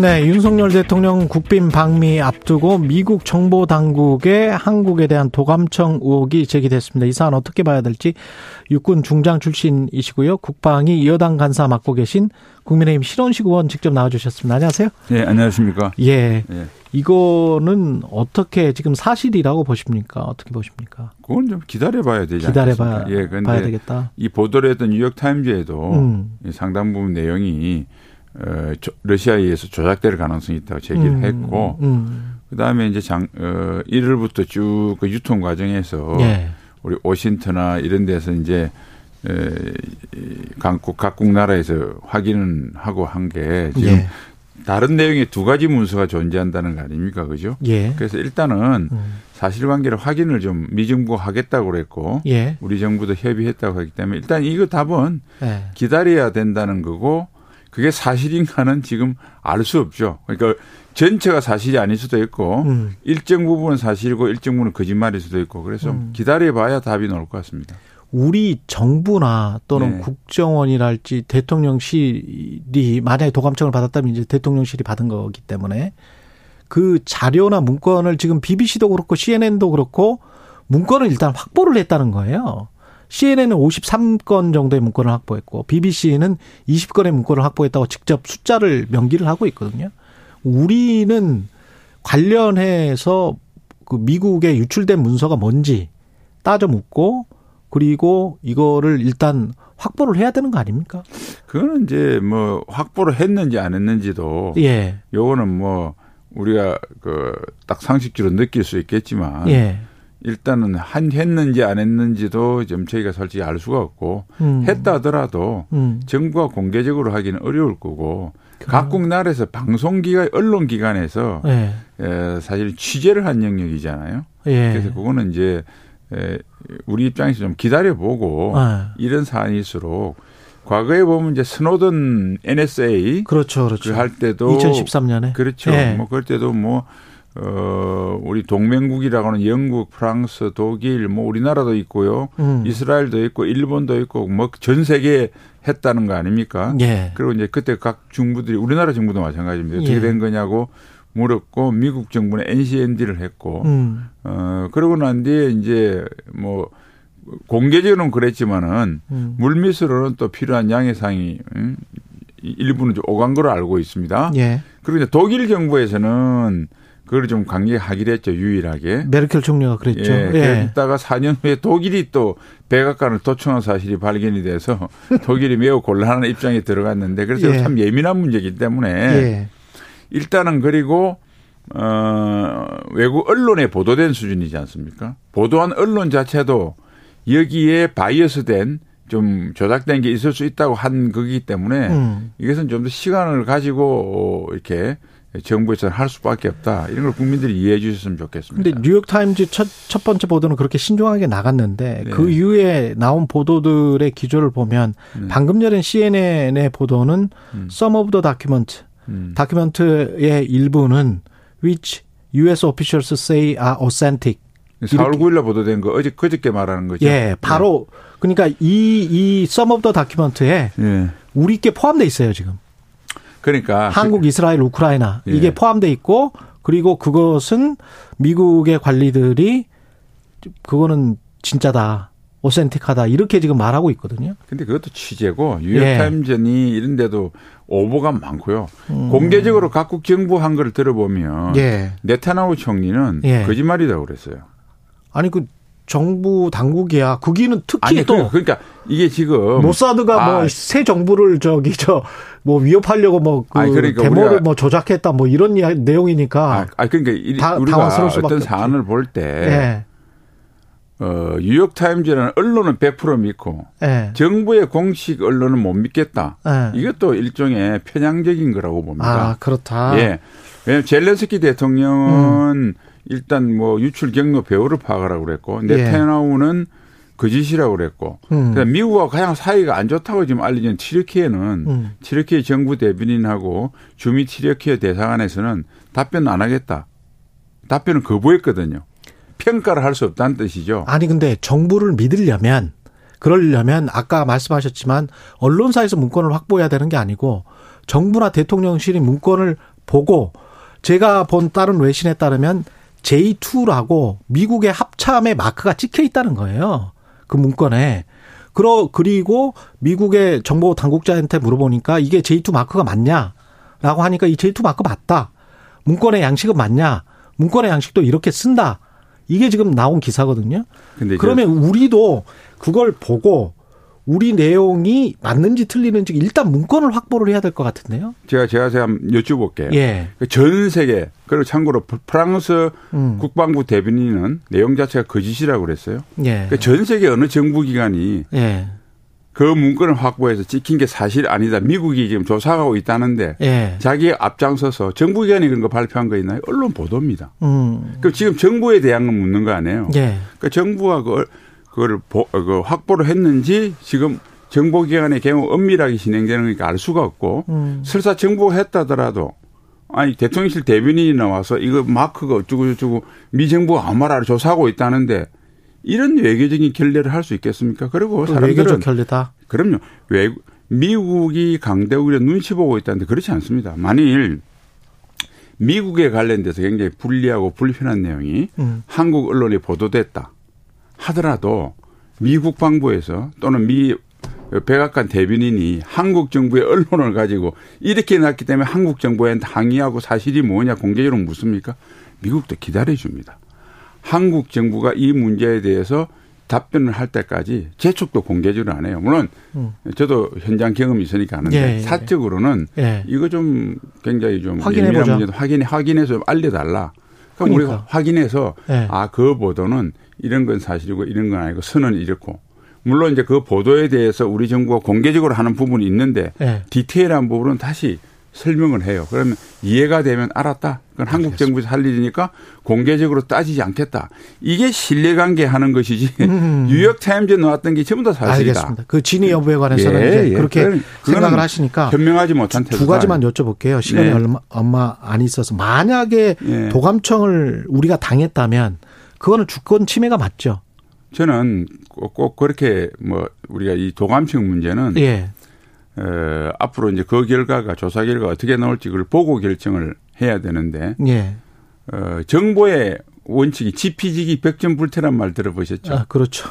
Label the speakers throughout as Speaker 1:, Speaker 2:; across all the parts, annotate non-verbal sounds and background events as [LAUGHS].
Speaker 1: 네, 윤석열 대통령 국빈 방미 앞두고 미국 정보 당국의 한국에 대한 도감청 의혹이 제기됐습니다. 이 사안 어떻게 봐야 될지 육군 중장 출신이시고요. 국방위 여당 간사 맡고 계신 국민의힘 실원식 의원 직접 나와주셨습니다. 안녕하세요.
Speaker 2: 네, 안녕하십니까.
Speaker 1: 예. 예. 이거는 어떻게 지금 사실이라고 보십니까? 어떻게 보십니까?
Speaker 2: 그건 좀 기다려봐야 되지
Speaker 1: 기다려봐야 예, 봐야 되겠다.
Speaker 2: 이 보도를 했던 뉴욕 타임즈에도 음. 상당 부분 내용이 어, 러시아에 의해서 조작될 가능성이 있다고 제기를 음, 했고, 음. 그 다음에 이제 장, 어, 1월부터 쭉 그 유통 과정에서 예. 우리 오신트나 이런 데서 이제 에, 각국 각국 나라에서 확인을 하고 한 게 지금 예. 다른 내용의 두 가지 문서가 존재한다는 거 아닙니까, 그죠? 예. 그래서 일단은 음. 사실관계를 확인을 좀 미정부가 하겠다고 그랬고, 예. 우리 정부도 협의했다고 하기 때문에 일단 이거 답은 예. 기다려야 된다는 거고. 그게 사실인가는 지금 알 수 없죠. 그러니까 전체가 사실이 아닐 수도 있고 음. 일정 부분은 사실이고 일정 부분은 거짓말일 수도 있고 그래서 음. 기다려봐야 답이 나올 것 같습니다.
Speaker 1: 우리 정부나 또는 네. 국정원이랄지 대통령실이 만약에 도감청을 받았다면 이제 대통령실이 받은 거기 때문에 그 자료나 문건을 지금 BBC도 그렇고 CNN도 그렇고 문건을 일단 확보를 했다는 거예요. CNN은 53건 정도의 문건을 확보했고 BBC는 20건의 문건을 확보했다고 직접 숫자를 명기를 하고 있거든요. 우리는 관련해서 그 미국에 유출된 문서가 뭔지 따져 묻고 그리고 이거를 일단 확보를 해야 되는 거 아닙니까?
Speaker 2: 그거는 이제 뭐 확보를 했는지 안 했는지도 예. 요거는 뭐 우리가 그 딱 상식적으로 느낄 수 있겠지만 예. 일단은 한 했는지 안 했는지도 좀 저희가 솔직히 알 수가 없고 음. 했다 하더라도 음. 정부가 공개적으로 하기는 어려울 거고 그럼. 각국 나라에서 방송기관 언론기관에서 예. 에, 사실 취재를 한 영역이잖아요. 예. 그래서 그거는 이제 에, 우리 입장에서 좀 기다려보고 아. 이런 사안일수록 과거에 보면 이제 스노든 NSA
Speaker 1: 그렇죠, 그렇죠.
Speaker 2: 할 때도
Speaker 1: 2013년에
Speaker 2: 그렇죠. 예. 뭐 그럴 때도 뭐 어, 우리 동맹국이라고 하는 영국, 프랑스, 독일, 뭐 우리나라도 있고요. 음. 이스라엘도 있고 일본도 있고 뭐 전 세계에 했다는 거 아닙니까? 예. 그리고 이제 그때 각 정부들이 우리나라 정부도 마찬가지입니다. 어떻게 예. 된 거냐고 물었고 미국 정부는 NCND를 했고 음. 어 그러고 난 뒤에 이제 뭐 공개적으로는 그랬지만은 음. 물밑으로는 또 필요한 양의 상이 음, 일부는 좀 오간 걸로 알고 있습니다. 예. 그리고 이제 독일 정부에서는 그걸 좀 강력하기로 했죠, 유일하게.
Speaker 1: 메르켈 총리가 그랬죠.
Speaker 2: 예. 예. 그러다가 4년 후에 독일이 또 백악관을 도청한 사실이 발견이 돼서 [LAUGHS] 독일이 매우 곤란한 입장에 들어갔는데 그래서 예. 참 예민한 문제이기 때문에 예. 일단은 그리고 어 외국 언론에 보도된 수준이지 않습니까? 보도한 언론 자체도 여기에 바이어스된 좀 조작된 게 있을 수 있다고 한 거기 때문에 음. 이것은 좀 더 시간을 가지고 이렇게 정부에서는 할 수밖에 없다. 이런 걸 국민들이 이해해 주셨으면 좋겠습니다.
Speaker 1: 근데 뉴욕타임즈 첫, 첫 번째 보도는 그렇게 신중하게 나갔는데 네. 그 이후에 나온 보도들의 기조를 보면 네. 방금 전에 CNN의 보도는 음. Some of the document, 음. 다큐멘트의 일부는 which U.S. officials say are authentic.
Speaker 2: 4월 9일날 보도된 거 어제 그저께 말하는 거죠.
Speaker 1: 예, 바로 네. 그러니까 이이 Some of the document에 예. 우리 게 포함돼 있어요 지금.
Speaker 2: 그러니까
Speaker 1: 한국, 이스라엘, 우크라이나 예. 이게 포함돼 있고 그리고 그것은 미국의 관리들이 그거는 진짜다. 오센틱하다 이렇게 지금 말하고 있거든요.
Speaker 2: 근데 그것도 취재고 뉴욕타임즈니 예. 이런 데도 오보가 많고요. 음. 공개적으로 각국 정부 한 거를 들어보면 예. 네타나후 총리는 예. 거짓말이라고 그랬어요.
Speaker 1: 아니 그 정부 당국이야. 거기는 특히
Speaker 2: 아니,
Speaker 1: 또
Speaker 2: 그러니까 이게 지금
Speaker 1: 모사드가 아. 뭐새 정부를 저기 저 뭐 위협하려고 뭐그 그러니까 데모를 뭐 조작했다 뭐 이런 내용이니까.
Speaker 2: 아, 그러니까 이, 다, 우리가 어떤 사안을 볼때 네. 어, 뉴욕 타임즈라는 언론은 100% 믿고 네. 정부의 공식 언론은 못 믿겠다. 네. 이것도 일종의 편향적인 거라고 봅니다.
Speaker 1: 아, 그렇다.
Speaker 2: 예. 왜냐하면 젤렌스키 대통령은 음. 일단 뭐 유출 경로 배후를 파악하라고 그랬고 예. 네타냐후는 거짓이라고 그랬고 음. 그다음 미국과 가장 사이가 안 좋다고 지금 알려진 튀르키예는 음. 튀르키예 정부 대변인하고 주미 튀르키예 대사관에서는 답변 안 하겠다. 답변을 거부했거든요. 평가를 할 수 없다는 뜻이죠.
Speaker 1: 아니 근데 정부를 믿으려면 그러려면 아까 말씀하셨지만 언론사에서 문건을 확보해야 되는 게 아니고 정부나 대통령실이 문건을 보고 제가 본 다른 외신에 따르면 J2라고 미국의 합참의 마크가 찍혀 있다는 거예요. 그 문건에. 그러, 그리고 미국의 정보 당국자한테 물어보니까 이게 J2 마크가 맞냐? 라고 하니까 이 J2 마크 맞다. 문건의 양식은 맞냐? 문건의 양식도 이렇게 쓴다. 이게 지금 나온 기사거든요. 그러면 우리도 그걸 보고 우리 내용이 맞는지 틀리는지 일단 문건을 확보를 해야 될 것 같은데요.
Speaker 2: 제가 제가 제가 여쭤볼게요. 예. 그전 세계 그리고 참고로 프랑스 음. 국방부 대변인은 내용 자체가 거짓이라고 그랬어요. 예. 그러니까 전 세계 어느 정부 기관이 예. 그 문건을 확보해서 찍힌 게 사실 아니다. 미국이 지금 조사하고 있다는데 예. 자기 앞장서서 정부기관이 그런 거 발표한 거 있나요? 언론 보도입니다. 음. 그 지금 정부에 대한 건 묻는 거 아니에요. 예. 그러니까 정부가 그걸 그걸 그 확보를 했는지 지금 정보기관의 경우 엄밀하게 진행되는 거니까 알 수가 없고 음. 설사 정부가 했다더라도 아니 대통령실 대변인이 나와서 이거 마크가 어쩌고 저쩌고 미 정부가 아무 말 안 조사하고 있다는데 이런 외교적인 결례를 할 수 있겠습니까? 그리고 사람들은 외교적
Speaker 1: 결례다.
Speaker 2: 그럼요. 외 미국이 강대국에 눈치 보고 있다는데 그렇지 않습니다. 만일 미국에 관련돼서 굉장히 불리하고 불편한 내용이 음. 한국 언론에 보도됐다. 하더라도 미 국방부에서 또는 미 백악관 대변인이 한국 정부의 언론을 가지고 이렇게 났기 때문에 한국 정부에 항의하고 사실이 뭐냐 공개적으로 묻습니까? 미국도 기다려줍니다. 한국 정부가 이 문제에 대해서 답변을 할 때까지 재촉도 공개적으로 안 해요. 물론 음. 저도 현장 경험이 있으니까 아는데 예, 예. 사적으로는 예. 이거 좀 굉장히 좀
Speaker 1: 확인해 보자. 문제도
Speaker 2: 확인 확인해서 알려달라. 그럼 그러니까. 우리가 확인해서 예. 아그 보도는 이런 건 사실이고 이런 건 아니고 선은 이렇고 물론 이제 그 보도에 대해서 우리 정부가 공개적으로 하는 부분이 있는데 네. 디테일한 부분은 다시 설명을 해요. 그러면 이해가 되면 알았다. 그건 한국 정부에서 할 일이니까 공개적으로 따지지 않겠다. 이게 신뢰관계 하는 것이지 음. 뉴욕 타임즈에 나왔던 게 전부 다 사실이다.
Speaker 1: 알겠습니다. 그 진위 여부에 관해서는 예, 이제 예. 그렇게 생각을 하시니까
Speaker 2: 현명하지 못한
Speaker 1: 두 가지만 여쭤볼게요. 시간이 네. 얼마, 얼마 안 있어서 만약에 네. 도감청을 우리가 당했다면 그거는 주권 침해가 맞죠.
Speaker 2: 저는 꼭, 꼭 그렇게 뭐 우리가 이 도감청 문제는 예. 어, 앞으로 이제 그 결과가 조사 결과 어떻게 나올지 그걸 보고 결정을 해야 되는데 예. 어, 정보의 원칙이 지피지기 벽전불태란 말 들어보셨죠?
Speaker 1: 아, 그렇죠.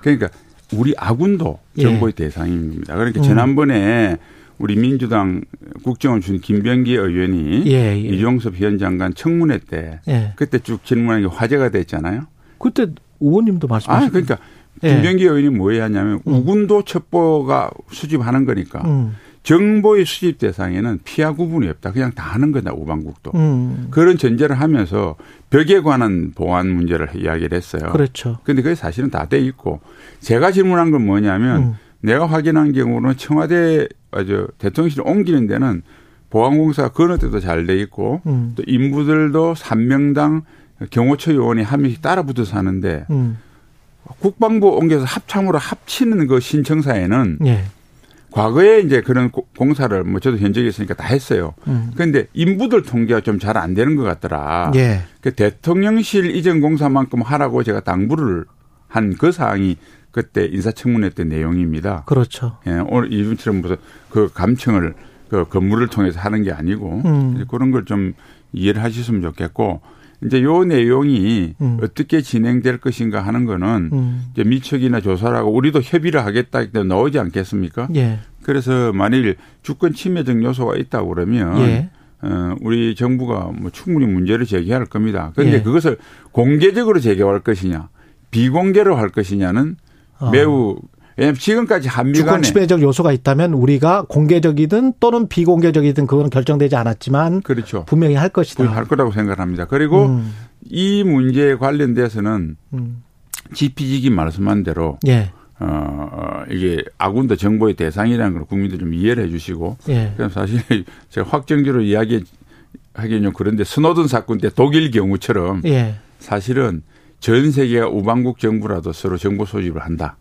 Speaker 2: 그러니까 우리 아군도 예. 정보의 예. 대상입니다. 그러니까 음. 지난번에 우리 민주당 국정원 준 김병기 의원이 예, 예. 이종섭 현 장관 청문회 때 예. 그때 쭉 질문한 게 화제가 됐잖아요.
Speaker 1: 그때 의원님도 말씀하셨죠. 아,
Speaker 2: 그러니까 예. 김병기 의원이 뭐 하냐면 음. 우군도 첩보가 수집하는 거니까 음. 정보의 수집 대상에는 피하 구분이 없다. 그냥 다 하는 거다 우방국도. 음. 그런 전제를 하면서 벽에 관한 보안 문제를 이야기를 했어요.
Speaker 1: 그렇죠.
Speaker 2: 근데 그게 사실은 다 돼 있고 제가 질문한 건 뭐냐면 음. 내가 확인한 경우는 청와대 아주 대통령실 옮기는 데는 보안공사가 그런 때도 잘 돼 있고 음. 또 인부들도 3명당 경호처 요원이 한 명씩 따라 붙어서 하는데 음. 국방부 옮겨서 합참으로 합치는 그 신청사에는 예. 과거에 이제 그런 공사를 뭐 저도 현직에 있으니까 다 했어요. 음. 그런데 인부들 통계가 좀 잘 안 되는 것 같더라. 예. 그 대통령실 이전 공사만큼 하라고 제가 당부를 한 그 사항이 그때 인사청문회 때 내용입니다.
Speaker 1: 그렇죠.
Speaker 2: 예, 오늘 이분처럼 무슨 그 감청을 그 건물을 통해서 하는 게 아니고 음. 그런 걸 좀 이해를 하셨으면 좋겠고 이제 요 내용이 음. 어떻게 진행될 것인가 하는 거는 음. 이제 미척이나 조사라고 우리도 협의를 하겠다 때 나오지 않겠습니까? 예. 그래서 만일 주권 침해적 요소가 있다고 그러면 예. 어, 우리 정부가 뭐 충분히 문제를 제기할 겁니다. 그런데 예. 그것을 공개적으로 제기할 것이냐, 비공개로 할 것이냐는 어. 매우 왜냐하면 지금까지 한미 간에
Speaker 1: 주권 침해적 요소가 있다면 우리가 공개적이든 또는 비공개적이든 그거는 결정되지 않았지만
Speaker 2: 그렇죠.
Speaker 1: 분명히 할 것이다.
Speaker 2: 할 거라고 생각합니다. 그리고 음. 이 문제에 관련돼서는 음. 지피지기 말씀한 대로 예. 어, 이게 아군도 정보의 대상이라는 걸 국민들 좀 이해를 해 주시고. 예. 그럼 사실 [LAUGHS] 제가 확정적으로 이야기 하기는 좀 그런데 스노든 사건 때 독일 경우처럼 예. 사실은 전 세계가 우방국 정부라도 서로 정보 소집을 한다.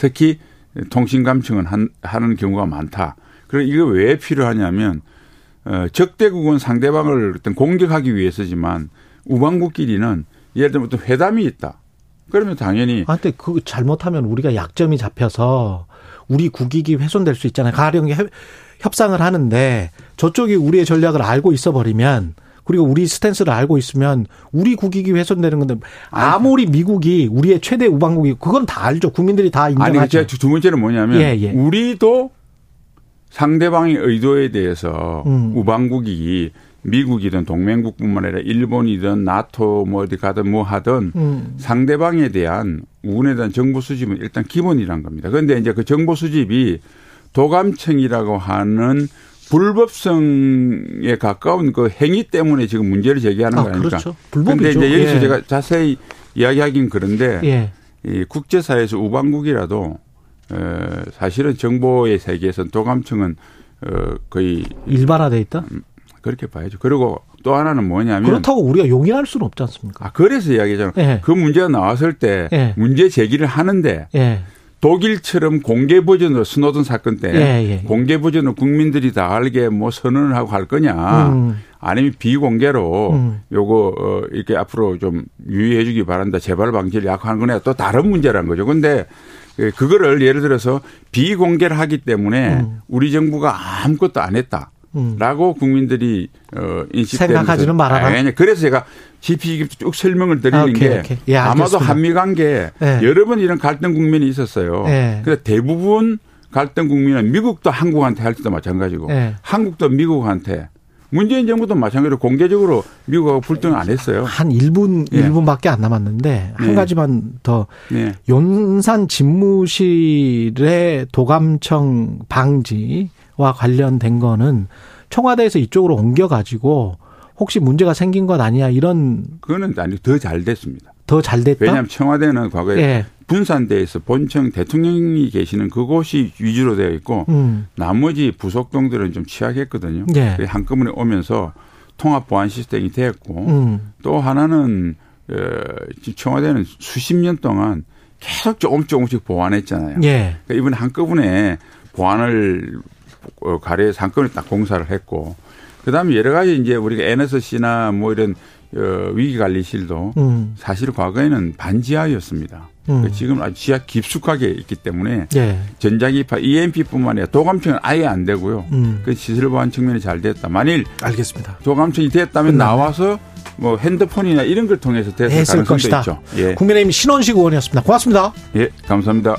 Speaker 2: 특히 통신 감청은 한, 하는 경우가 많다. 그리고 이거 왜 필요하냐면 어, 적대국은 상대방을 어떤 공격하기 위해서지만 우방국끼리는 예를 들면 어떤 회담이 있다. 그러면 당연히.
Speaker 1: 아, 근데 그 잘못하면 우리가 약점이 잡혀서 우리 국익이 훼손될 수 있잖아요. 가령 협상을 하는데 저쪽이 우리의 전략을 알고 있어 버리면 그리고 우리 스탠스를 알고 있으면 우리 국익이 훼손되는 건데 아무리 미국이 우리의 최대 우방국이 그건 다 알죠. 국민들이 다 인정하죠.
Speaker 2: 아니, 두 번째는 뭐냐면 예, 예. 우리도 상대방의 의도에 대해서 음. 우방국이 미국이든 동맹국뿐만 아니라 일본이든 나토 뭐 어디 가든 뭐 하든 음. 상대방에 대한 우군에 대한 정보 수집은 일단 기본이란 겁니다. 그런데 이제 그 정보 수집이 도감청이라고 하는 불법성에 가까운 그 행위 때문에 지금 문제를 제기하는 아, 거 아닙니까? 그렇죠. 그런데 이제 여기서 예. 제가 자세히 이야기하긴 그런데 예. 이 국제사회에서 우방국이라도 어, 사실은 정보의 세계에서는 도감청은 어, 거의
Speaker 1: 일반화돼 있다. 음,
Speaker 2: 그렇게 봐야죠. 그리고 또 하나는 뭐냐면
Speaker 1: 그렇다고 우리가 용인할 수는 없지 않습니까?
Speaker 2: 아 그래서 이야기잖아요. 예. 그 문제가 나왔을 때 예. 문제 제기를 하는데 예. 독일처럼 공개 버전으로 스노든 사건 때 예, 예. 공개 버전으로 국민들이 다 알게 뭐 선언을 하고 할 거냐 음. 아니면 비공개로 음. 요거 어 이렇게 앞으로 좀 유의해 주기 바란다 재발 방지를 약화하는 거냐 또 다른 문제라는 거죠. 근데 그 그거를 예를 들어서 비공개를 하기 때문에 음. 우리 정부가 아무것도 안 했다. 라고 국민들이 어 인식되는
Speaker 1: 생각하지는 말아라.
Speaker 2: 아, 그래서 제가 GPG 쭉 설명을 드리는 오케이, 게 오케이. 예, 아마도 한미 관계 예. 여러 번 이런 갈등 국면이 있었어요. 예. 근데 대부분 갈등 국민은 미국도 한국한테 할 때도 마찬가지고 예. 한국도 미국한테 문재인 정부도 마찬가지로 공개적으로 미국하고 불등을 안 했어요.
Speaker 1: 한 1분, 예. 1분밖에 안 남았는데 한 예. 가지만 더 예. 용산 집무실의 도감청 방지와 관련된 거는 청와대에서 이쪽으로 옮겨가지고 혹시 문제가 생긴 것 아니야 이런
Speaker 2: 그거는 아니 더 잘 됐습니다.
Speaker 1: 더 잘 됐다.
Speaker 2: 왜냐하면 청와대는 과거에 예. 분산대에서 본청 대통령이 계시는 그곳이 위주로 되어 있고 음. 나머지 부속동들은 좀 취약했거든요. 예. 한꺼번에 오면서 통합 보안 시스템이 되었고 음. 또 하나는 어, 청와대는 수십 년 동안 계속 조금 조금씩 보완했잖아요. 예. 그러니까 이번에 한꺼번에 보안을 어, 가래에서 한꺼번에 딱 공사를 했고 그다음에 여러 가지 이제 우리가 NSC나 뭐 이런 어, 위기관리실도 음. 사실 과거에는 반지하였습니다. 음. 그 지금 아주 지하 깊숙하게 있기 때문에 예. 전자기파 EMP뿐만 아니라 도감청은 아예 안 되고요. 음. 그 시설 보안 측면이 잘 됐다. 만일
Speaker 1: 알겠습니다.
Speaker 2: 도감청이 됐다면 끝나네. 나와서 뭐 핸드폰이나 이런 걸 통해서 됐을 가능성도 것이다. 있죠.
Speaker 1: 예. 국민의힘 신원식 의원이었습니다. 고맙습니다.
Speaker 2: 예, 감사합니다.